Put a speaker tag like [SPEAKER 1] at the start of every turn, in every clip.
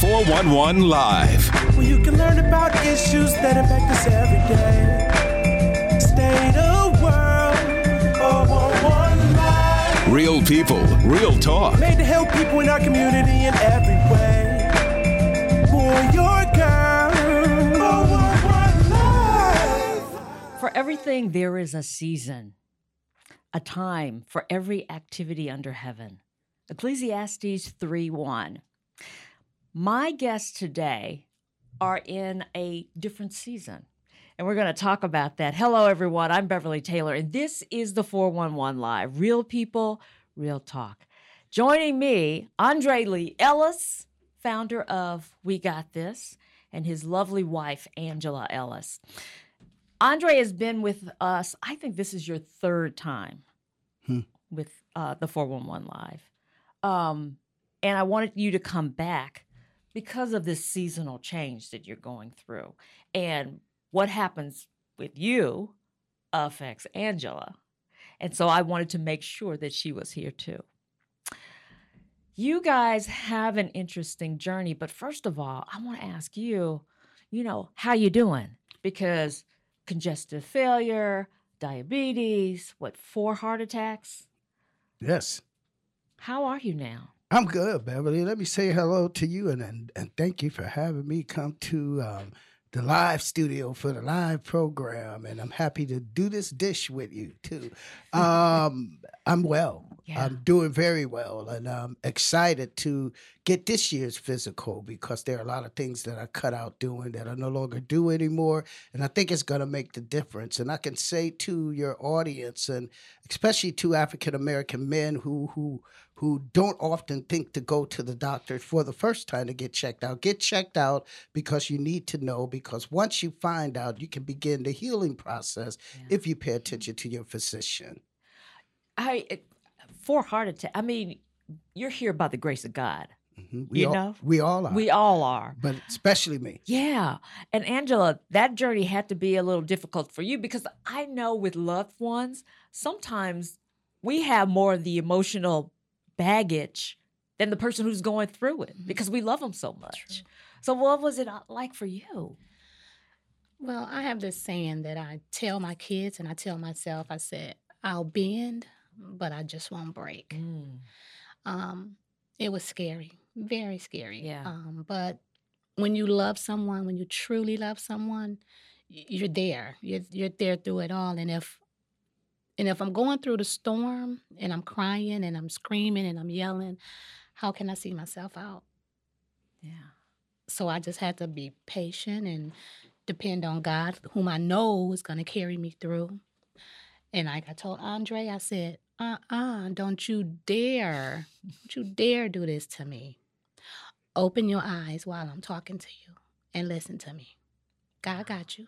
[SPEAKER 1] 411 Live.
[SPEAKER 2] Where you can learn about issues that affect us every day. State of world, 411 Live.
[SPEAKER 1] Real people, real talk.
[SPEAKER 2] Made to help people in our community in every way. Boy, your girl, 411 Live.
[SPEAKER 3] For everything, there is a season, a time for every activity under heaven. Ecclesiastes 3 1. My guests today are in a different season, and we're going to talk about that. Hello, everyone. I'm Beverly Taylor, and this is the 411 Live Real People, Real Talk. Joining me, Andre Lee Ellis, founder of We Got This, and his lovely wife, Angela Ellis. Andre has been with us. I think this is your third time with uh, the 411 Live. Um, and I wanted you to come back because of this seasonal change that you're going through. And what happens with you affects Angela. And so I wanted to make sure that she was here too. You guys have an interesting journey, but first of all, I want to ask you, you know, how you doing? Because congestive failure, diabetes, what, four heart attacks?
[SPEAKER 4] Yes.
[SPEAKER 3] How are you now?
[SPEAKER 4] I'm good, Beverly. Let me say hello to you and and, and thank you for having me come to um, the live studio for the live program. And I'm happy to do this dish with you too. Um, I'm well.
[SPEAKER 3] Yeah.
[SPEAKER 4] I'm doing very well, and I'm excited to get this year's physical because there are a lot of things that I cut out doing that I no longer do anymore, and I think it's going to make the difference. And I can say to your audience, and especially to African American men who who who don't often think to go to the doctor for the first time to get checked out. Get checked out because you need to know because once you find out, you can begin the healing process if you pay attention to your physician.
[SPEAKER 3] I it- four heart attack. I mean, you're here by the grace of God.
[SPEAKER 4] Mhm. We
[SPEAKER 3] You
[SPEAKER 4] all,
[SPEAKER 3] know?
[SPEAKER 4] we all are.
[SPEAKER 3] We all are.
[SPEAKER 4] but especially me.
[SPEAKER 3] Yeah. And Angela, that journey had to be a little difficult for you because I know with loved ones, sometimes we have more of the emotional baggage than the person who's going through it because we love them so much. So, what was it uh, like for you?
[SPEAKER 5] Well, I have this saying that I tell my kids and I tell myself, I said, I'll bend, but I just won't break. Um, it was scary, very scary.
[SPEAKER 3] Yeah.
[SPEAKER 5] Um, but when you love someone, when you truly love someone, you're there. You're you're there through it all. And if and if I'm going through the storm and I'm crying and I'm screaming and I'm yelling, how can I see myself out?
[SPEAKER 3] Yeah.
[SPEAKER 5] So I just had to be patient and depend on God, whom I know is going to carry me through. And like I told Andre, I said, uh uh, don't you dare, don't you dare do this to me. Open your eyes while I'm talking to you and listen to me. God got you.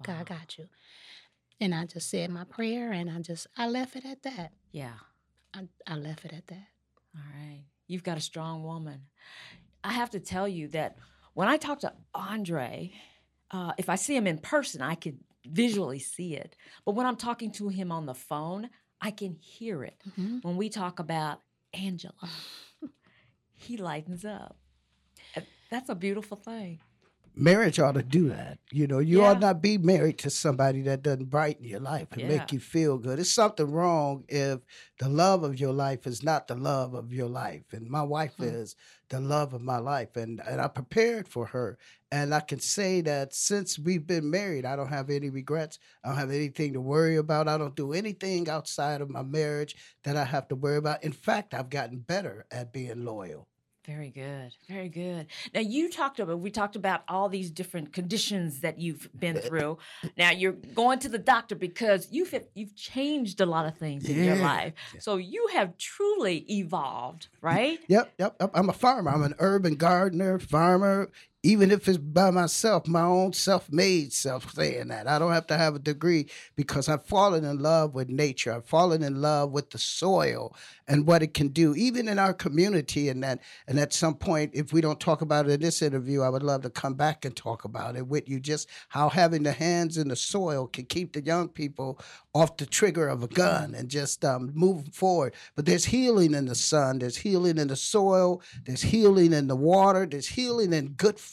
[SPEAKER 3] Wow.
[SPEAKER 5] God got you. And I just said my prayer and I just, I left it at that.
[SPEAKER 3] Yeah.
[SPEAKER 5] I, I left it at that.
[SPEAKER 3] All right. You've got a strong woman. I have to tell you that when I talk to Andre, uh, if I see him in person, I could visually see it. But when I'm talking to him on the phone, I can hear it.
[SPEAKER 5] Mhm.
[SPEAKER 3] When we talk about Angela, he lightens up. That's a beautiful thing.
[SPEAKER 4] Marriage ought to do that. You know, you
[SPEAKER 3] Yeah.
[SPEAKER 4] ought not be married to somebody that doesn't brighten your life and
[SPEAKER 3] Yeah.
[SPEAKER 4] make you feel good. It's something wrong if the love of your life is not the love of your life. And my wife
[SPEAKER 3] Hmm.
[SPEAKER 4] is the love of my life. And, and I prepared for her. And I can say that since we've been married, I don't have any regrets. I don't have anything to worry about. I don't do anything outside of my marriage that I have to worry about. In fact, I've gotten better at being loyal.
[SPEAKER 3] Very good. Very good. Now you talked about we talked about all these different conditions that you've been eh, eh, through. Eh. Now you're going to the doctor because you've you've changed a lot of things in your
[SPEAKER 4] Yeah.
[SPEAKER 3] life. So you have truly evolved, right?
[SPEAKER 4] Yep, yep, yep. I'm a farmer. I'm an urban gardener, farmer, even if it's by myself, my own self-made self saying that. I don't have to have a degree because I've fallen in love with nature. I've fallen in love with the soil and what it can do, even in our community. And that, and at some point, if we don't talk about it in this interview, I would love to come back and talk about it with you. Just how having the hands in the soil can keep the young people off the trigger of a gun and just um, move forward. But there's healing in the sun. There's healing in the soil. There's healing in the water. There's healing in good food.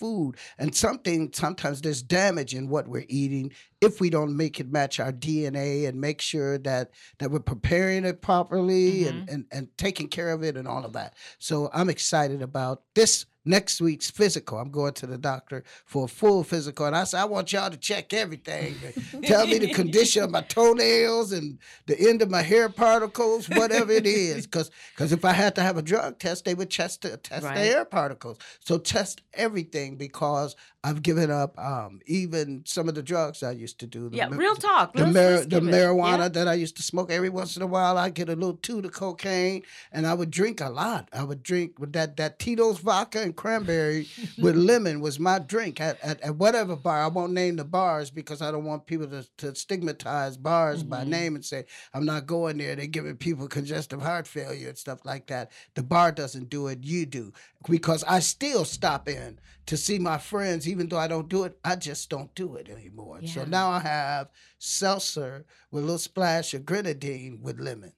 [SPEAKER 4] And something sometimes there's damage in what we're eating if we don't make it match our DNA and make sure that that we're preparing it properly
[SPEAKER 3] Mhm.
[SPEAKER 4] and, and and taking care of it and all of that. So I'm excited about this next week's physical. I'm going to the doctor for a full physical, and I said I want y'all to check everything. Tell me the condition of my toenails and the end of my hair particles, whatever it is. Because if I had to have a drug test, they would test test
[SPEAKER 3] Right.
[SPEAKER 4] the hair particles. So test everything because I've given up um, even some of the drugs I used to do. The
[SPEAKER 3] Yeah,
[SPEAKER 4] ma-
[SPEAKER 3] real talk.
[SPEAKER 4] The,
[SPEAKER 3] Let's-
[SPEAKER 4] mar-
[SPEAKER 3] let's
[SPEAKER 4] the marijuana
[SPEAKER 3] Yeah.
[SPEAKER 4] that I used to smoke every once in a while, I get a little toot of cocaine, and I would drink a lot. I would drink with that that Tito's vodka and cranberry with lemon was my drink at, at, at whatever bar. I won't name the bars because I don't want people to, to stigmatize bars by
[SPEAKER 3] Mhm.
[SPEAKER 4] name and say I'm not going there. They're giving people congestive heart failure and stuff like that. The bar doesn't do it. You do because I still stop in to see my friends, even though I don't do it. I just don't do it anymore. So now I have seltzer with a little splash of grenadine with lemon.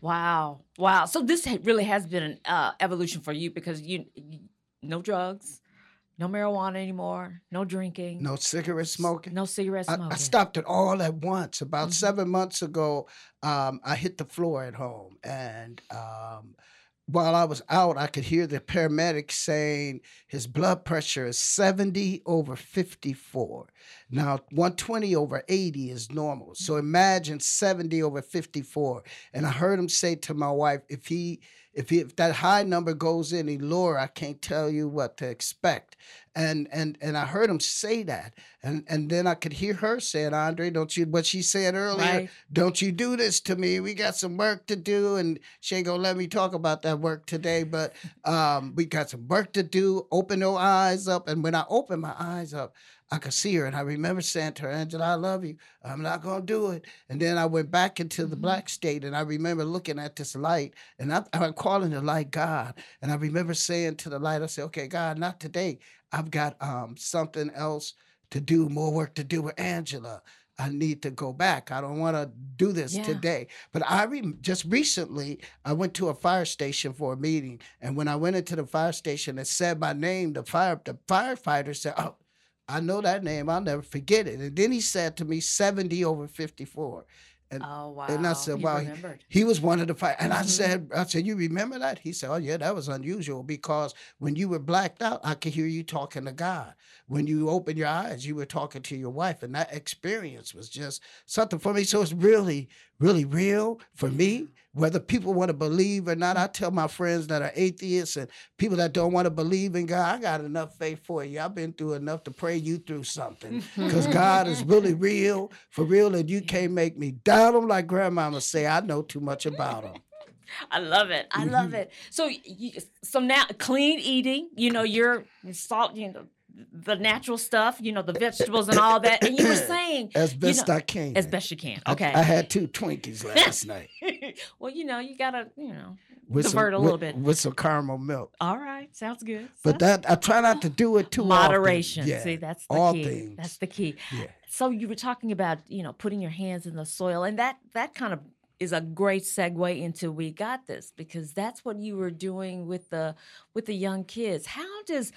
[SPEAKER 3] Wow, wow. So this really has been an uh, evolution for you because you, you no drugs, no marijuana anymore, no drinking,
[SPEAKER 4] No cigarette smoking.
[SPEAKER 3] no cigarette
[SPEAKER 4] I,
[SPEAKER 3] smoking.
[SPEAKER 4] I stopped it all at once. About
[SPEAKER 3] Mhm.
[SPEAKER 4] seven months ago, um, I hit the floor at home, and um, while I was out, I could hear the paramedics saying his blood pressure is 70 over 54. Now, 120 over 80 is normal. So imagine 70 over 54. And I heard him say to my wife, if he if, he, if that high number goes any lower, I can't tell you what to expect. And and and I heard him say that. And and then I could hear her saying, Andre, don't you what she said earlier?
[SPEAKER 3] Right.
[SPEAKER 4] Don't you do this to me. We got some work to do. And she ain't gonna let me talk about that work today, but um, we got some work to do. Open your eyes up. And when I opened my eyes up, I could see her. And I remember saying to her, Angela, I love you. I'm not gonna do it. And then I went back into the
[SPEAKER 3] Mhm.
[SPEAKER 4] black state and I remember looking at this light and I, I'm calling the light God. And I remember saying to the light, I said, okay, God, not today. I've got um, something else to do, more work to do with Angela. I need to go back. I don't want to do this
[SPEAKER 3] Yeah.
[SPEAKER 4] today. But I rem just recently, I went to a fire station for a meeting, and when I went into the fire station and said my name, the fire the firefighter said, "Oh, I know that name. I'll never forget it." And then he said to me, "70 over 54." And
[SPEAKER 3] oh wow.
[SPEAKER 4] and I said, wow, he- he was one of the five. And I
[SPEAKER 3] Mhm.
[SPEAKER 4] said, I said, you remember that? He said, oh yeah, that was unusual because when you were blacked out, I could hear you talking to God. When you opened your eyes, you were talking to your wife, and that experience was just something for me. So it's really, really real for me. Whether people want to believe or not, I tell my friends that are atheists and people that don't want to believe in God, I got enough faith for you. I've been through enough to pray you through something because God is really real, for real, and you can't make me doubt him like grandmama say. I know too much about him.
[SPEAKER 3] I love it. I love
[SPEAKER 4] Mhm.
[SPEAKER 3] it. So you, so now clean eating, you know, you're salt, you know, the natural stuff, you know, the vegetables and all that. And you were saying
[SPEAKER 4] As
[SPEAKER 3] you
[SPEAKER 4] best
[SPEAKER 3] know,
[SPEAKER 4] I can.
[SPEAKER 3] as best you can. Okay.
[SPEAKER 4] I, had two Twinkies last night
[SPEAKER 3] well, you know, you gotta, you know,
[SPEAKER 4] with
[SPEAKER 3] Divert a
[SPEAKER 4] some,
[SPEAKER 3] little
[SPEAKER 4] with,
[SPEAKER 3] bit.
[SPEAKER 4] with some caramel milk.
[SPEAKER 3] all right, sounds good.
[SPEAKER 4] But
[SPEAKER 3] Sounds-
[SPEAKER 4] that I try not to do it too
[SPEAKER 3] moderation.
[SPEAKER 4] often. Yeah.
[SPEAKER 3] See, that's the
[SPEAKER 4] all
[SPEAKER 3] key.
[SPEAKER 4] things.
[SPEAKER 3] That's the key.
[SPEAKER 4] yeah.
[SPEAKER 3] So you were talking about, you know, putting your hands in the soil, and that that kind of is a great segue into we got this because that's what you were doing with the with the young kids. How does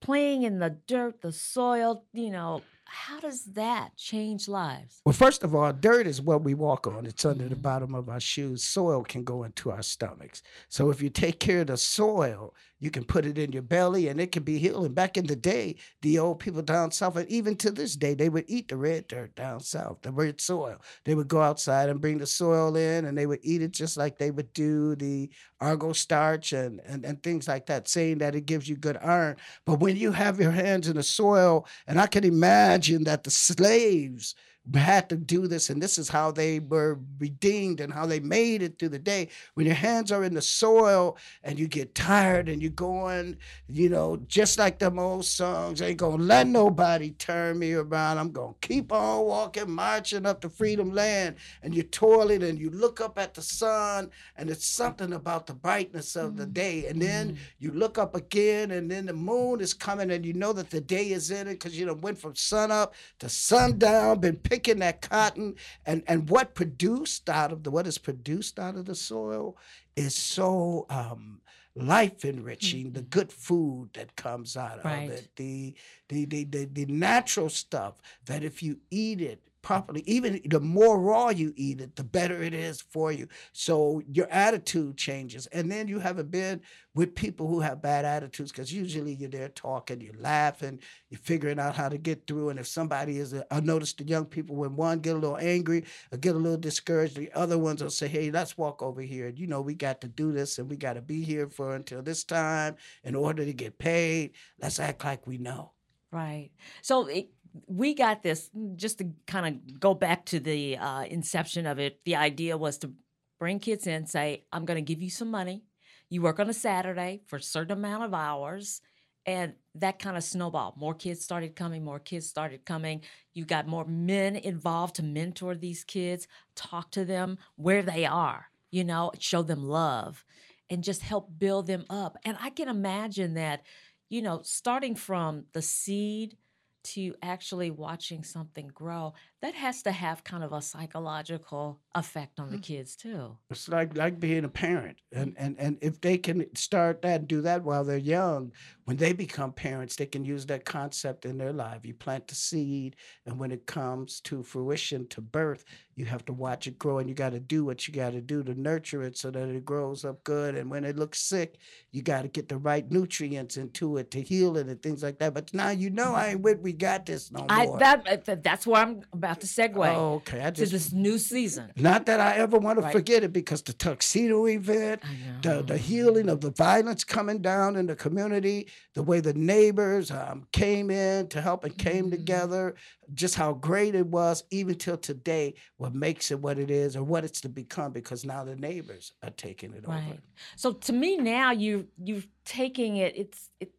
[SPEAKER 3] playing in the dirt, the soil, you know, how does that change lives?
[SPEAKER 4] Well, first of all, dirt is what we walk on. It's under the
[SPEAKER 3] Mhm.
[SPEAKER 4] bottom of our shoes. Soil can go into our stomachs. So if you take care of the soil, you can put it in your belly and it can be healing. Back in the day, the old people down south, and even to this day, they would eat the red dirt down south, the red soil. They would go outside and bring the soil in and they would eat it just like they would do the argo starch and, and, and things like that, saying that it gives you good iron. But when you have your hands in the soil, and I can imagine that the slaves had to do this, and this is how they were redeemed and how they made it through the day. When your hands are in the soil and you get tired and you're going, you know, just like them old songs, ain't gonna let nobody turn me around. I'm gonna keep on walking, marching up to freedom land. And you're toiling and you look up at the sun, and it's something about the brightness of the mm. day. And then mm. you look up again, and then the moon is coming, and you know that the day is in it because you know went from sun up to sundown, been picking that cotton, and and what produced out of the what is produced out of the soil is so um, life enriching. The good food that comes out
[SPEAKER 3] Right.
[SPEAKER 4] of it, the the, the the the natural stuff that if you eat it properly, even the more raw you eat it, the better it is for you. So your attitude changes, and then you haven't been with people who have bad attitudes because usually you're there talking, you're laughing, you're figuring out how to get through. And if somebody is, uh, I notice the young people when one get a little angry or get a little discouraged, the other ones will say, "Hey, let's walk over here. You know, we got to do this, and we got to be here for until this time in order to get paid. Let's act like we know."
[SPEAKER 3] Right. So it, we got this just to kind of go back to the uh, inception of it. The idea was to bring kids in, say, I'm going to give you some money. You work on a Saturday for a certain amount of hours. And that kind of snowballed. More kids started coming, more kids started coming. You got more men involved to mentor these kids, talk to them where they are, you know, show them love and just help build them up. And I can imagine that, you know, starting from the seed to actually watching something grow, that has to have kind of a psychological effect on the kids too.
[SPEAKER 4] It's like like being a parent, and and and if they can start that, and do that while they're young, when they become parents, they can use that concept in their life. You plant the seed, and when it comes to fruition, to birth, you have to watch it grow, and you got to do what you got to do to nurture it so that it grows up good. And when it looks sick, you got to get the right nutrients into it to heal it and things like that. But now you know I ain't with we got this no
[SPEAKER 3] I
[SPEAKER 4] more.
[SPEAKER 3] that uh, that's where I'm about to segue
[SPEAKER 4] oh, okay. I
[SPEAKER 3] to
[SPEAKER 4] just
[SPEAKER 3] this new season.
[SPEAKER 4] not that I ever want to
[SPEAKER 3] Right.
[SPEAKER 4] forget it because the tuxedo event, the, the healing of the violence coming down in the community, the way the neighbors um, came in to help and came
[SPEAKER 3] Mm-hmm.
[SPEAKER 4] together, just how great it was, even till today, what makes it what it is or what it's to become because now the neighbors are taking it over.
[SPEAKER 3] Right. So to me now you you're taking it it's it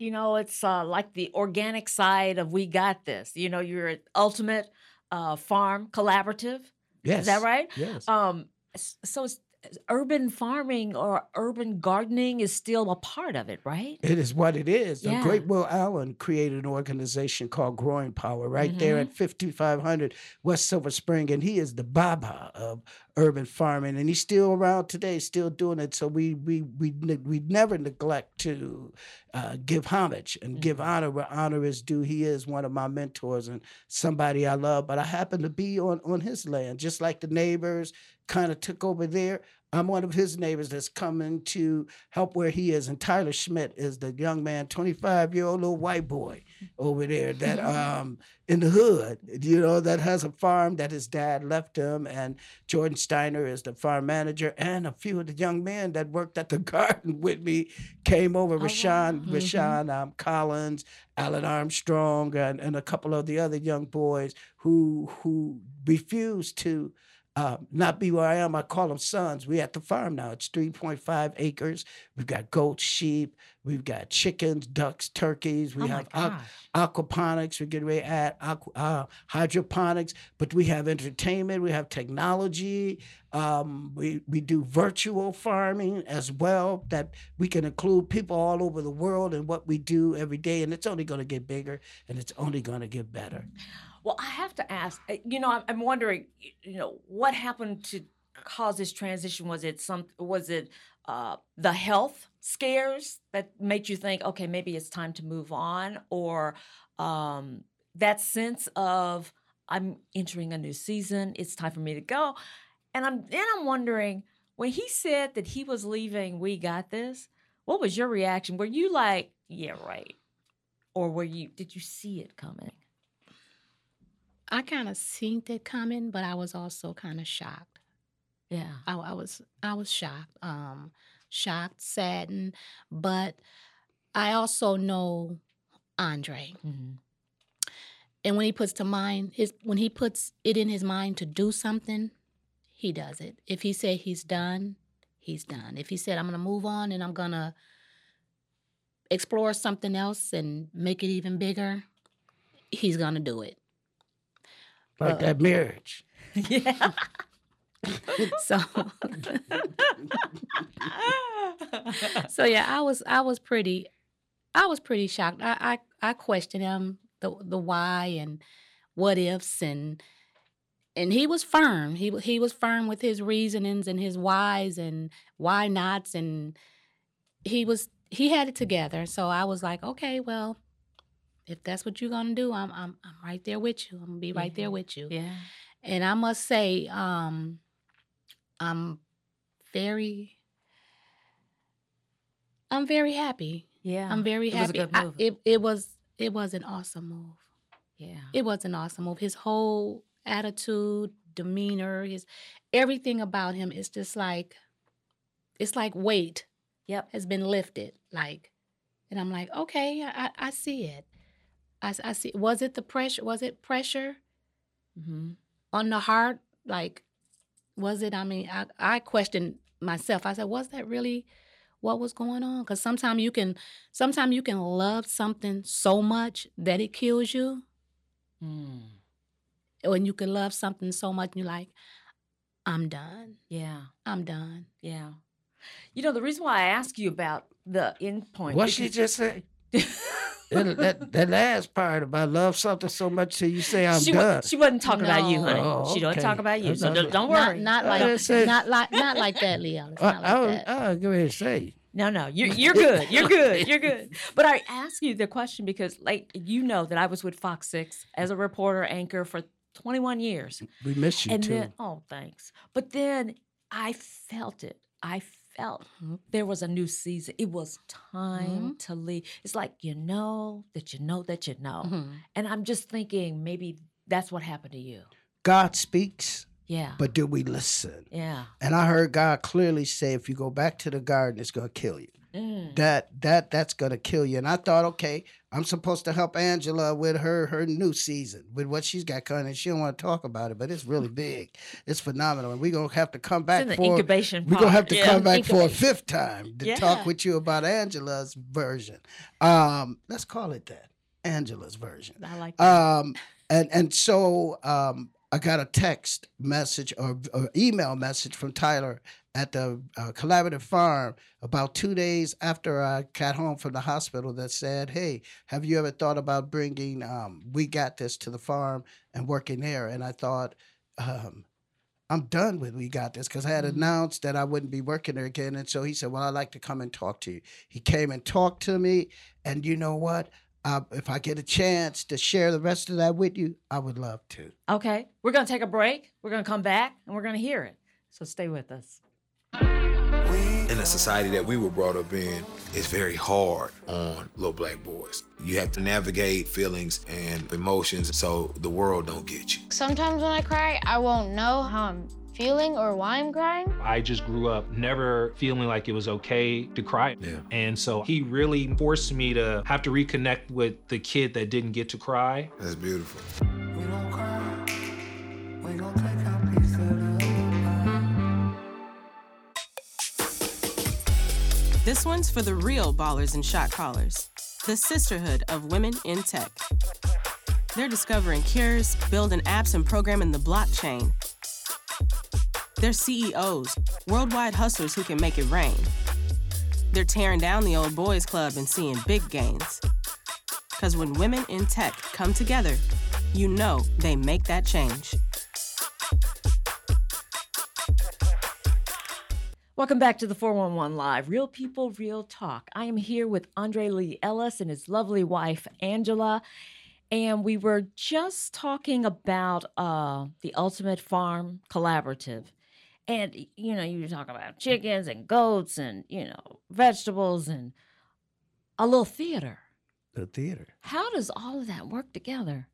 [SPEAKER 3] you know it's uh, like the organic side of we got this. You know you're at ultimate uh, farm collaborative.
[SPEAKER 4] Yes.
[SPEAKER 3] Is that right?
[SPEAKER 4] Yes.
[SPEAKER 3] Um so it's, urban farming or urban gardening is still a part of it, right?
[SPEAKER 4] It is what it is. The
[SPEAKER 3] Yeah.
[SPEAKER 4] great Will Allen created an organization called Growing Power right there
[SPEAKER 3] Mm-hmm.
[SPEAKER 4] at 5500 West Silver Spring, and he is the Baba of urban farming, and he's still around today, still doing it. So we we we we never neglect to uh, give homage and give
[SPEAKER 3] Mm-hmm.
[SPEAKER 4] honor where honor is due. He is one of my mentors and somebody I love, but I happen to be on on his land, just like the neighbors kind of took over there. I'm one of his neighbors that's coming to help where he is. And Tyler Schmidt is the young man, 25 year old little white boy over there that um in the hood, you know, that has a farm that his dad left him. And Jordan Steiner is the farm manager. And a few of the young men that worked at the garden with me came over. Rashawn, Rashawn um, Collins, Alan Armstrong, and, and a couple of the other young boys who who refused to uh, not be where I am. I call them sons. We at the farm now. It's 3.5 acres. We've got goats, sheep. We've got chickens, ducks, turkeys. We
[SPEAKER 3] Oh
[SPEAKER 4] have aqu- aquaponics. We're getting ready to add aqua, uh, hydroponics. But we have entertainment. We have technology. Um, we, we do virtual farming as well that we can include people all over the world in what we do every day. And it's only going to get bigger and it's only going to get better.
[SPEAKER 3] Well, I have to ask. uh, You know, I'm, wondering. You know, what happened to cause this transition? Was it some? Was it uh, the health scares that made you think, okay, maybe it's time to move on, or um, that sense of I'm entering a new season. It's time for me to go. And I'm then I'm wondering when he said that he was leaving. We got this. What was your reaction? Were you like, yeah, right, or were you? Did you see it coming?
[SPEAKER 5] I kind of seen it coming, but I was also kind of shocked.
[SPEAKER 3] Yeah.
[SPEAKER 5] I, I was I was shocked, um, shocked, saddened, but I also know Andre,
[SPEAKER 3] hmm
[SPEAKER 5] And when he puts to mind his when he puts it in his mind to do something, he does it. If he said he's done, he's done. If he said I'm gonna move on and I'm gonna explore something else and make it even bigger, he's gonna do it.
[SPEAKER 4] Like that marriage.
[SPEAKER 3] yeah.
[SPEAKER 5] So so yeah, I was I was pretty I was pretty shocked. I I, I questioned him the the why and what ifs and and he was firm. He he was firm with his reasonings and his whys and why nots and he was he had it together. So I was like, okay, well, if that's what you're gonna do, I'm I'm I'm right there with you. I'm gonna be right there with you.
[SPEAKER 3] yeah.
[SPEAKER 5] And I must say, um, I'm very, I'm very happy.
[SPEAKER 3] Yeah.
[SPEAKER 5] I'm very happy.
[SPEAKER 3] It was a
[SPEAKER 5] happy.
[SPEAKER 3] good
[SPEAKER 5] I-
[SPEAKER 3] move.
[SPEAKER 5] it it was it was an awesome move.
[SPEAKER 3] yeah.
[SPEAKER 5] It was an awesome move. His whole attitude, demeanor, his everything about him is just like, it's like weight
[SPEAKER 3] Yep.
[SPEAKER 5] has been lifted. Like, and I'm like, okay, I, I see it. I, s- I see. Was it the pressure? Was it pressure?
[SPEAKER 3] hmm
[SPEAKER 5] on the heart like was it i mean i, I questioned myself i said was that really what was going on because sometimes you can sometimes you can love something so much that it kills you
[SPEAKER 3] Mm.
[SPEAKER 5] or you can love something so much and you're like i'm done
[SPEAKER 3] Yeah.
[SPEAKER 5] i'm done
[SPEAKER 3] Yeah. You know, the reason why I ask you about the end point.
[SPEAKER 4] What she just say? that, that, that last part about love something so much till you say I'm
[SPEAKER 3] she, wa-
[SPEAKER 4] done.
[SPEAKER 3] she wasn't talking about you, honey.
[SPEAKER 4] Oh,
[SPEAKER 3] She don't talk about you. So don't, don't worry.
[SPEAKER 5] not
[SPEAKER 4] I
[SPEAKER 5] like
[SPEAKER 4] didn't say-
[SPEAKER 5] not like not like that leo it's
[SPEAKER 4] I,
[SPEAKER 5] not
[SPEAKER 4] I,
[SPEAKER 5] like
[SPEAKER 4] was-
[SPEAKER 5] that
[SPEAKER 4] I'll go ahead and say.
[SPEAKER 3] No, no, you're you're good. You're good. You're good. But I ask you the question because, like, you know that I was with Fox Six as a reporter anchor for 21 years,
[SPEAKER 4] We miss you
[SPEAKER 3] and
[SPEAKER 4] too.
[SPEAKER 3] then oh, thanks. But then I felt it. I felt
[SPEAKER 5] Mhm.
[SPEAKER 3] there was a new season. It was time
[SPEAKER 5] Mhm.
[SPEAKER 3] to leave. It's like you know that you know that you know,
[SPEAKER 5] Mhm.
[SPEAKER 3] and I'm just thinking maybe that's what happened to you.
[SPEAKER 4] God speaks,
[SPEAKER 3] Yeah.
[SPEAKER 4] but do we listen?
[SPEAKER 3] yeah.
[SPEAKER 4] And I heard God clearly say, if you go back to the garden, it's gonna kill you.
[SPEAKER 3] Mm.
[SPEAKER 4] That that that's gonna kill you. And I thought, okay, I'm supposed to help Angela with her her new season, with what she's got coming. She don't want to talk about it, but it's really big. It's phenomenal. And we're gonna have to come back for
[SPEAKER 3] incubation.
[SPEAKER 4] we're gonna have to
[SPEAKER 3] yeah.
[SPEAKER 4] come back for a fifth time to
[SPEAKER 3] Yeah.
[SPEAKER 4] talk with you about Angela's version. Um, let's call it that. Angela's version.
[SPEAKER 3] I like that.
[SPEAKER 4] Um, and and so um, I got a text message or, or email message from Tyler at the uh, Collaborative Farm about two days after I got home from the hospital that said, "Hey, have you ever thought about bringing um, We Got This to the farm and working there?" And I thought. Um, I'm done with We Got This because I had
[SPEAKER 3] Mhm.
[SPEAKER 4] announced that I wouldn't be working there again. And so he said, Well, I'd like to come and talk to you. He came and talked to me. And you know what? Uh, if I get a chance to share the rest of that with you, I would love to.
[SPEAKER 3] Okay, we're gonna take a break. We're gonna come back and we're gonna hear it. So stay with us.
[SPEAKER 6] in the society that we were brought up in, it's very hard on little black boys. You have to navigate feelings and emotions so the world don't get you.
[SPEAKER 7] Sometimes when I cry, I won't know how I'm feeling or why I'm crying.
[SPEAKER 8] I just grew up never feeling like it was okay to cry.
[SPEAKER 6] Yeah.
[SPEAKER 8] And so he really forced me to have to reconnect with the kid that didn't get to cry.
[SPEAKER 6] That's beautiful.
[SPEAKER 2] We don't cry. We gon' take our piece of.
[SPEAKER 9] This one's for the real ballers and shot callers, the sisterhood of women in tech. They're discovering cures, building apps, and programming the blockchain. They're CEOs, worldwide hustlers who can make it rain. They're tearing down the old boys club and seeing big gains. Because when women in tech come together, you know they make that change.
[SPEAKER 3] Welcome back to the 411 Live. Real people, real talk. I am here with Andre Lee Ellis and his lovely wife, Angela. And we were just talking about uh, the Ultimate Farm Collaborative. And, you know, you talking about chickens and goats and, you know, vegetables and a little theater.
[SPEAKER 4] The theater.
[SPEAKER 3] How does all of that work together?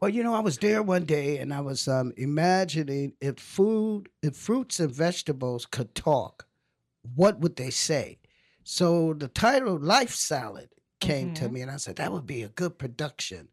[SPEAKER 4] Well, you know, I was there one day and I was um, imagining if food, if fruits and vegetables could talk, what would they say? So the title Life Salad came to
[SPEAKER 3] Mhm.
[SPEAKER 4] me and I said, that would be a good production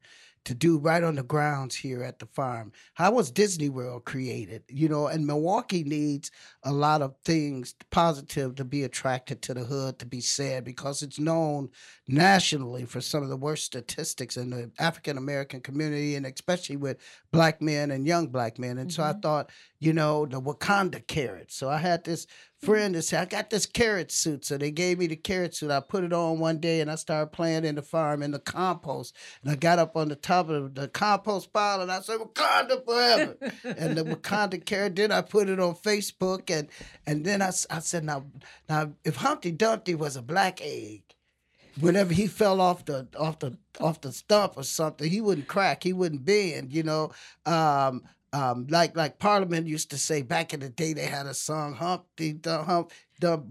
[SPEAKER 4] to do right on the grounds here at the farm. How was Disney World created? You know, and Milwaukee needs a lot of things positive to be attracted to the hood to be said because it's known nationally for some of the worst statistics in the African American community and especially with black men and young black men. And so I mm-hmm. thought, you know, the Wakanda carrot. So I had this friend that said, I got this carrot suit. So they gave me the carrot suit. I put it on one day and I started playing in the farm in the compost. And I got up on the top of the compost pile and I said, Wakanda forever. and the Wakanda carrot, then I put it on Facebook. And and then I, I said, now, now, if Humpty Dumpty was a black egg, whenever he fell off the off the off the stump or something, he wouldn't crack, he wouldn't bend, you know. Um, um, like like Parliament used to say back in the day, they had a song Humpty Hump the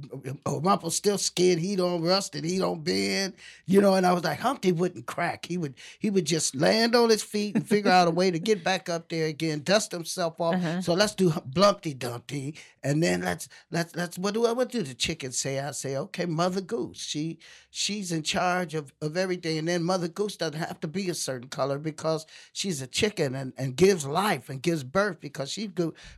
[SPEAKER 4] still Rumpelstiltskin, he don't rust and he don't bend, you know. And I was like, Humpty wouldn't crack. He would he would just land on his feet and figure out a way to get back up there again, dust himself off.
[SPEAKER 3] Uh-huh.
[SPEAKER 4] So let's do Blumpty Dumpty, and then let's let's let's what do I what do the chicken say? I say, okay, Mother Goose. She she's in charge of, of everything, and then Mother Goose doesn't have to be a certain color because she's a chicken and, and gives life and gives birth because she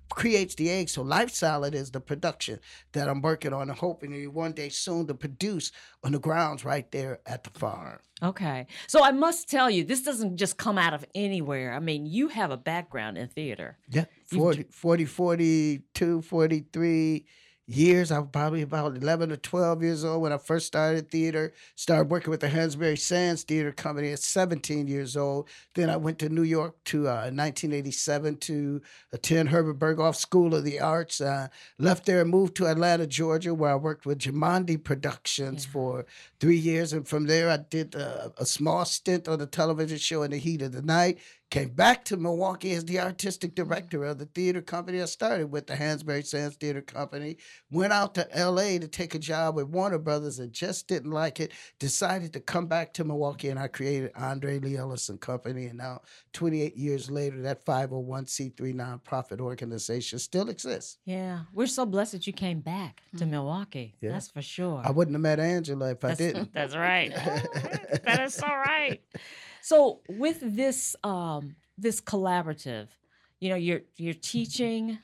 [SPEAKER 4] creates the egg. So Life Salad is the production that I'm working on and hoping one day soon to produce on the grounds right there at the farm.
[SPEAKER 3] Okay. So I must tell you, this doesn't just come out of anywhere. I mean, you have a background in theater.
[SPEAKER 4] Yeah,
[SPEAKER 3] You've
[SPEAKER 4] 40, 40 42, 43 years. I was probably about 11 or 12 years old when I first started theater. Started working with the Hansberry Sands Theater Company at 17 years old. Then I went to New York to uh, 1987 to attend Herbert Berghof School of the Arts. Uh, left there and moved to Atlanta, Georgia, where I worked with Jomandi Productions for three years. And from there, I did uh, a small stint on the television show In the Heat of the Night. Came back to Milwaukee as the artistic director of the theater company I started with, the Hansberry Sands Theater Company. Went out to LA to take a job with Warner Brothers and just didn't like it. Decided to come back to Milwaukee and I created Andre Lee Ellison Company. And now, 28 years later, that 501c3 nonprofit organization still exists.
[SPEAKER 3] Yeah. We're so blessed that you came back to mm-hmm. Milwaukee.
[SPEAKER 4] Yeah.
[SPEAKER 3] That's for sure.
[SPEAKER 4] I wouldn't have met Angela if I didn't.
[SPEAKER 3] that's right. that is so right. So with this um, this collaborative, you know, you're you're teaching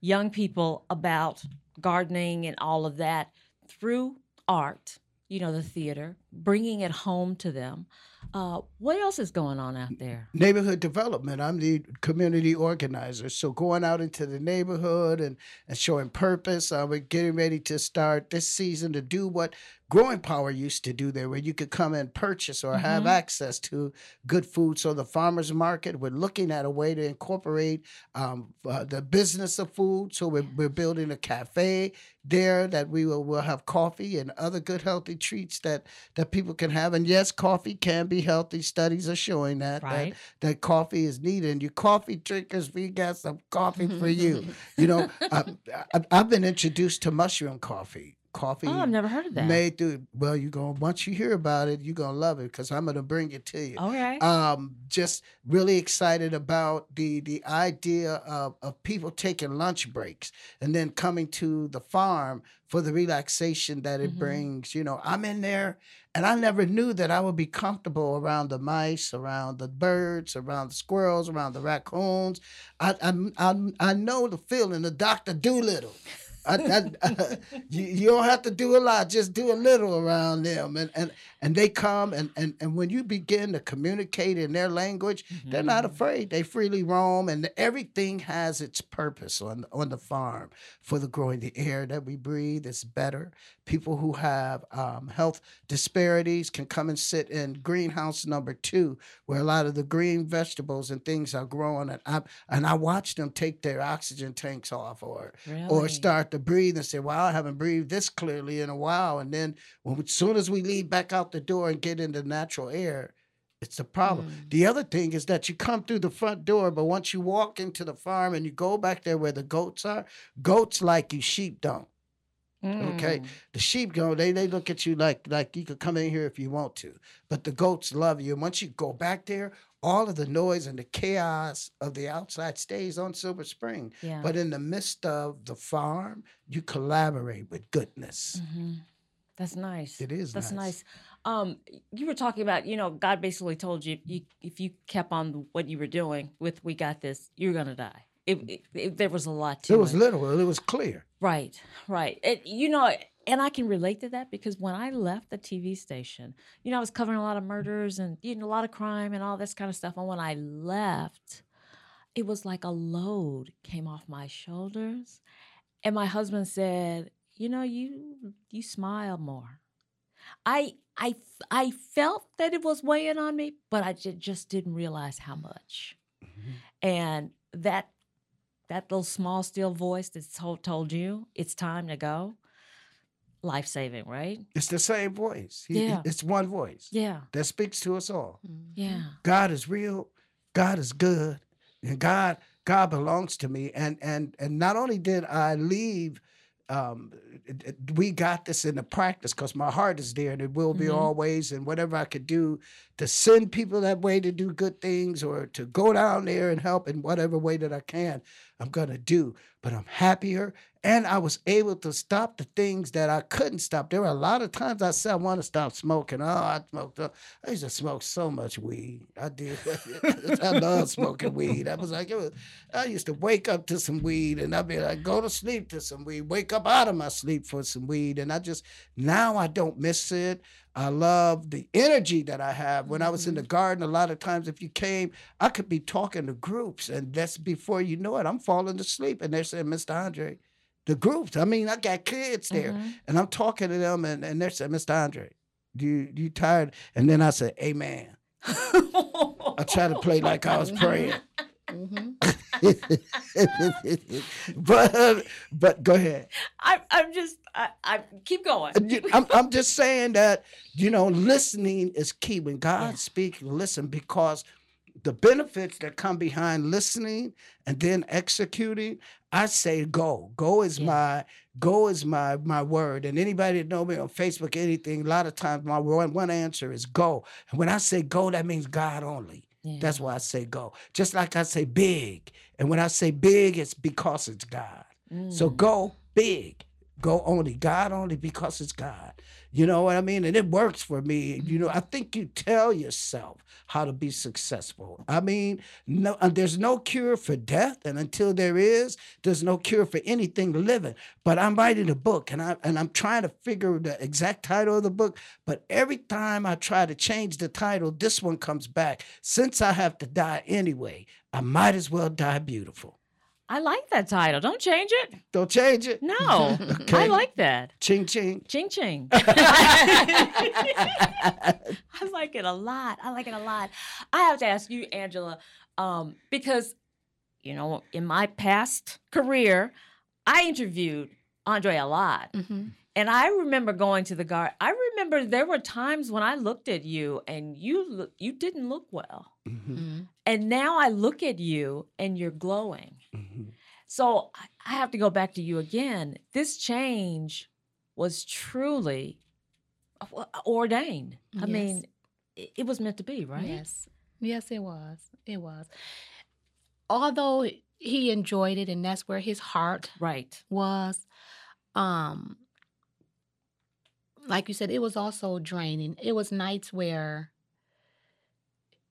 [SPEAKER 3] young people about gardening and all of that through art. You know, the theater, bringing it home to them. Uh, what else is going on out there?
[SPEAKER 4] neighborhood development. I'm the community organizer. So going out into the neighborhood and, and showing purpose. Uh, we're getting ready to start this season to do what Growing Power used to do there, where you could come and purchase or have
[SPEAKER 3] Mhm.
[SPEAKER 4] access to good food. So the farmers market, we're looking at a way to incorporate um, uh, the business of food. So we're, we're building a cafe there that we will will have coffee and other good healthy treats that that people can have. And yes, coffee can be healthy. Studies are showing that
[SPEAKER 3] Right.
[SPEAKER 4] that, that coffee is needed. And you coffee drinkers, we got some coffee for you. you know, I, I, I've been introduced to mushroom coffee. Coffee
[SPEAKER 3] Oh, I've never heard of that.
[SPEAKER 4] made through. Well, you going to once you hear about it, you're gonna love it because I'm gonna bring it to you
[SPEAKER 3] Okay.
[SPEAKER 4] um, just really excited about the the idea of, of people taking lunch breaks and then coming to the farm for the relaxation that it
[SPEAKER 3] Mhm.
[SPEAKER 4] brings. You know, I'm in there and I never knew that I would be comfortable around the mice, around the birds, around the squirrels, around the raccoons. I I I, I know the feeling of Doctor Doolittle. I, I, you, you don't have to do a lot, just do a little around them. And and, and they come and, and, and when you begin to communicate in their language, they're not afraid. They freely roam and everything has its purpose on on the farm for the growing the air that we breathe is better. People who have um, health disparities can come and sit in greenhouse number two, where a lot of the green vegetables and things are growing. And I and I watch them take their oxygen tanks off or or start to breathe and say, "Wow, I haven't breathed this clearly in a while." And then, when as soon as we leave back out the door and get into natural air, it's a problem.
[SPEAKER 3] Mm.
[SPEAKER 4] The other thing is that you come through the front door, but once you walk into the farm and you go back there where the goats are, goats like you, sheep don't. Okay,
[SPEAKER 3] Mm.
[SPEAKER 4] the sheep go, they they look at you like like you could come in here if you want to, but the goats love you. And once you go back there, all of the noise and the chaos of the outside stays on Silver Spring.
[SPEAKER 3] Yeah.
[SPEAKER 4] But in the midst of the farm, you collaborate with goodness.
[SPEAKER 3] Mhm. That's nice.
[SPEAKER 4] It is
[SPEAKER 3] That's
[SPEAKER 4] nice.
[SPEAKER 3] nice. Um, you were talking about, you know, God basically told you, you if you kept on what you were doing with "We Got This," you're gonna die. It, it, it- there was a lot to
[SPEAKER 4] It
[SPEAKER 3] it.
[SPEAKER 4] was literal. It was clear.
[SPEAKER 3] Right, right. It, you know, and I can relate to that because when I left the TV station, you know, I was covering a lot of murders and you know a lot of crime and all this kind of stuff. And when I left, it was like a load came off my shoulders. And my husband said, "You know, you you smile more." I I I felt that it was weighing on me, but I just didn't realize how much. Mm-hmm. And that that little small still voice that told, told you it's time to go, life saving, right?
[SPEAKER 4] It's the same voice. He-
[SPEAKER 3] Yeah.
[SPEAKER 4] It's one voice
[SPEAKER 3] Yeah,
[SPEAKER 4] that speaks to us all. Mm-hmm.
[SPEAKER 3] yeah.
[SPEAKER 4] God is real. God is good, and God God belongs to me. And and and not only did I leave, um, it- it- we got this in the practice because my heart is there, and it will be
[SPEAKER 3] Mhm.
[SPEAKER 4] always. And whatever I could do to send people that way to do good things, or to go down there and help in whatever way that I can, I'm gonna do. But I'm happier, and I was able to stop the things that I couldn't stop. There were a lot of times I said I want to stop smoking. Oh, I smoked. uh, I used to smoke so much weed. I did. I love smoking weed. I was like, was, I used to wake up to some weed, and I'd be like, go to sleep to some weed. Wake up out of my sleep for some weed, and I just now I don't miss it. I love the energy that I have. When I was in the garden, a lot of times if you came, I could be talking to groups, and that's before you know it, I'm falling asleep, and they're saying, Mr. Andre, the groups. I mean, I got kids there,
[SPEAKER 3] Mhm.
[SPEAKER 4] and I'm talking to them, and, and they're saying, Mr. Andre, do you, you tired? And then I said, Amen. I try to play like I was praying. but but go ahead.
[SPEAKER 3] I, I'm just, I, I keep going.
[SPEAKER 4] I'm, I'm just saying that you know listening is key when God
[SPEAKER 3] Yeah.
[SPEAKER 4] speaks listen because the benefits that come behind listening and then executing i say go go is
[SPEAKER 3] Yeah.
[SPEAKER 4] my go is my my word and anybody that know me on facebook anything a lot of times my one, one answer is go and when i say go that means god only
[SPEAKER 3] Yeah.
[SPEAKER 4] that's why i say go just like i say big and when i say big it's because it's god so
[SPEAKER 3] Mm.
[SPEAKER 4] go big. Go only. God only because it's God. You know what I mean? And it works for me. You know, I think you tell yourself how to be successful. I mean, no, uh, there's no cure for death, and until there is, there's no cure for anything living. But I'm writing a book, and I and I'm trying to figure the exact title of the book. But every time I try to change the title, this one comes back. Since I have to die anyway, I might as well die beautiful.
[SPEAKER 3] I like that title. Don't change it.
[SPEAKER 4] Don't change it.
[SPEAKER 3] No, I like that.
[SPEAKER 4] Ching ching.
[SPEAKER 3] Ching ching. I like it a lot. I like it a lot. I have to ask you, Angela, um, because you know, in my past career, I interviewed Andre a lot.
[SPEAKER 5] Mm-hmm.
[SPEAKER 3] And I remember going to the guard. I remember there were times when I looked at you and you look, you didn't look well.
[SPEAKER 4] Mhm,
[SPEAKER 3] And now I look at you and you're glowing.
[SPEAKER 4] mhm.
[SPEAKER 3] So I- I have to go back to you again. This change was truly uh, ordained. I
[SPEAKER 5] Yes.
[SPEAKER 3] mean, it, it was meant to be, right?
[SPEAKER 5] Yes. Yes, it was. It was. Although he enjoyed it and that's where his heart
[SPEAKER 3] Right.
[SPEAKER 5] was, um, like you said, it was also draining. It was nights where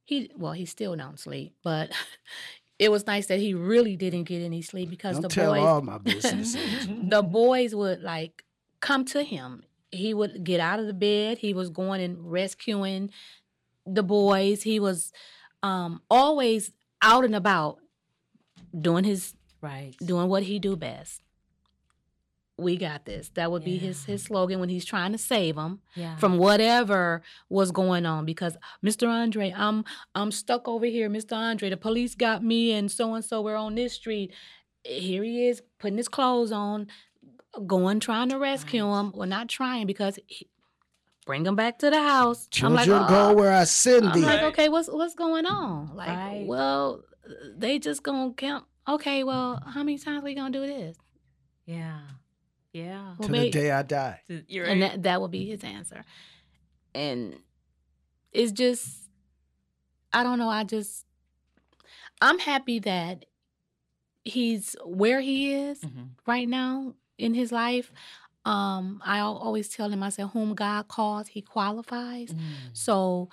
[SPEAKER 5] he well, he still don't sleep, but it was nice that he really didn't get any sleep because
[SPEAKER 4] Don't
[SPEAKER 5] the
[SPEAKER 4] tell
[SPEAKER 5] boys
[SPEAKER 4] all my business.
[SPEAKER 5] The boys would like come to him. He would get out of the bed. He was going and rescuing the boys. He was um, always out and about doing his
[SPEAKER 3] Right.
[SPEAKER 5] doing what he do best. We got this. That would be his his slogan when he's trying to save them
[SPEAKER 3] Yeah.
[SPEAKER 5] from whatever was going on. Because Mr. Andre, I'm I'm stuck over here. Mr. Andre, the police got me, and so and so. We're on this street. Here he is putting his clothes on, going trying to rescue
[SPEAKER 3] Right.
[SPEAKER 5] him. Well, not trying because he, bring him back to the house.
[SPEAKER 4] Children
[SPEAKER 5] I'm like, uh-uh.
[SPEAKER 4] go
[SPEAKER 5] "Oh."
[SPEAKER 4] where I send
[SPEAKER 5] I'm
[SPEAKER 4] thee.
[SPEAKER 5] like, okay, what's what's going on? Like,
[SPEAKER 3] Right.
[SPEAKER 5] well, they just gonna count. Okay, well, how many times we gonna do this?
[SPEAKER 3] yeah. Yeah.
[SPEAKER 5] Well,
[SPEAKER 4] to the day I die.
[SPEAKER 3] You're
[SPEAKER 5] and that that would be his answer. And it's just, I don't know. I just, I'm happy that he's where he is
[SPEAKER 3] Mhm.
[SPEAKER 5] right now in his life. Um, I always tell him, I said, whom God calls, he qualifies.
[SPEAKER 3] Mm.
[SPEAKER 5] So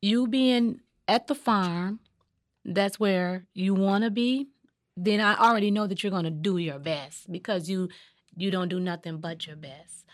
[SPEAKER 5] you being at the farm, that's where you want to be. Then I already know that you're going to do your best because you you don't do nothing but your best.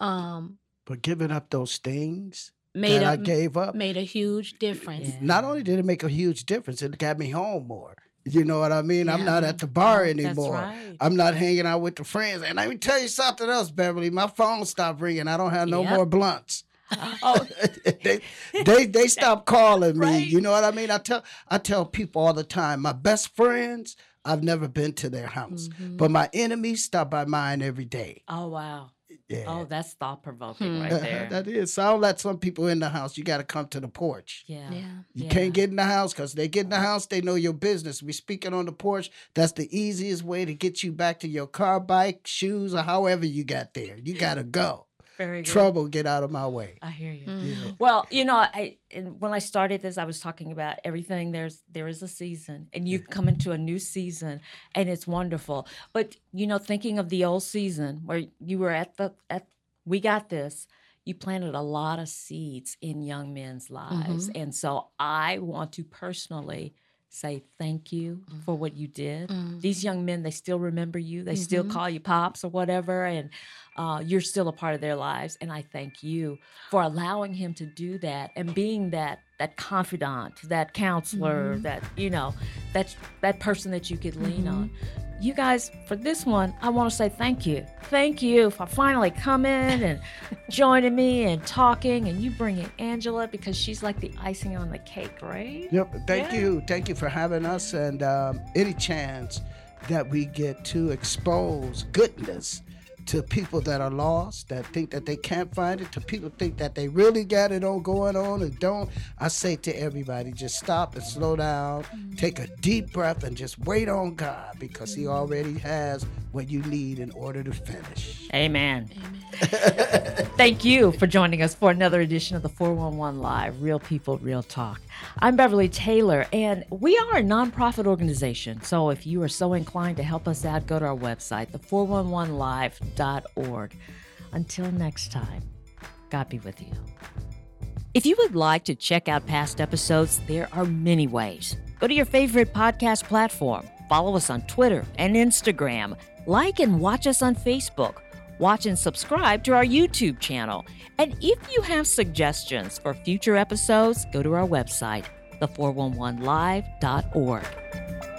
[SPEAKER 5] Um,
[SPEAKER 4] But giving up those things
[SPEAKER 5] made
[SPEAKER 4] that I
[SPEAKER 5] a
[SPEAKER 4] gave up,
[SPEAKER 5] made a huge difference.
[SPEAKER 3] Yeah.
[SPEAKER 4] not only did it make a huge difference, it got me home more. You know what I mean? I'm not at the bar anymore.
[SPEAKER 3] That's right.
[SPEAKER 4] I'm not hanging out with the friends. And let me tell you something else, Beverly. My phone stopped ringing. I don't have no
[SPEAKER 3] Yep.
[SPEAKER 4] more blunts.
[SPEAKER 3] oh,
[SPEAKER 4] they they they stopped calling me.
[SPEAKER 3] Right.
[SPEAKER 4] You know what I mean? I tell I tell people all the time, my best friends, I've never been to their house.
[SPEAKER 5] Mhm.
[SPEAKER 4] But my enemies stop by mine every day.
[SPEAKER 3] oh wow.
[SPEAKER 4] Yeah.
[SPEAKER 3] Oh, that's thought provoking
[SPEAKER 5] Hmm.
[SPEAKER 3] right there.
[SPEAKER 4] that is. So I don't let some people in the house. You got to come to the porch.
[SPEAKER 3] yeah.
[SPEAKER 5] Yeah.
[SPEAKER 4] You
[SPEAKER 3] Yeah.
[SPEAKER 4] can't get in the house because they get in the house, they know your business. We speaking on the porch. That's the easiest way to get you back to your car, bike, shoes, or however you got there. You got to go.
[SPEAKER 3] Very good.
[SPEAKER 4] Trouble, get out of my way.
[SPEAKER 3] I hear you.
[SPEAKER 5] Mhm.
[SPEAKER 3] Well, you know, I and when I started this, I was talking about everything. There's there is a season, and you come into a new season, and it's wonderful. But you know, thinking of the old season where you were at the at we got this. You planted a lot of seeds in young men's lives, and so I want to personally say thank you for what you did.
[SPEAKER 5] Mhm.
[SPEAKER 3] These young men, they still remember you. They still
[SPEAKER 5] Mhm.
[SPEAKER 3] call you pops or whatever, and uh, you're still a part of their lives. And I thank you for allowing him to do that and being that that confidant, that counselor,
[SPEAKER 5] Mhm.
[SPEAKER 3] that you know, that that person that you could lean on. You guys, for this one, I want to say thank you. Thank you for finally coming and joining me and talking, and you bringing Angela because she's like the icing on the cake, right?
[SPEAKER 4] Yep. Thank
[SPEAKER 3] Yeah.
[SPEAKER 4] you. Thank you for having us. And um, any chance that we get to expose goodness to people that are lost, that think that they can't find it, to people think that they really got it on going on and don't, I say to everybody, just stop and slow down, mm-hmm. take a deep breath, and just wait on God because He already has what you need in order to finish.
[SPEAKER 3] Amen.
[SPEAKER 5] Amen.
[SPEAKER 3] Thank you for joining us for another edition of the 411 Live Real People, Real Talk. I'm Beverly Taylor, and we are a nonprofit organization. So if you are so inclined to help us out, go to our website, the411live.org. Until next time, God be with you. If you would like to check out past episodes, there are many ways. Go to your favorite podcast platform, follow us on Twitter and Instagram, like and watch us on Facebook. Watch and subscribe to our YouTube channel. And if you have suggestions for future episodes, go to our website, the411live.org.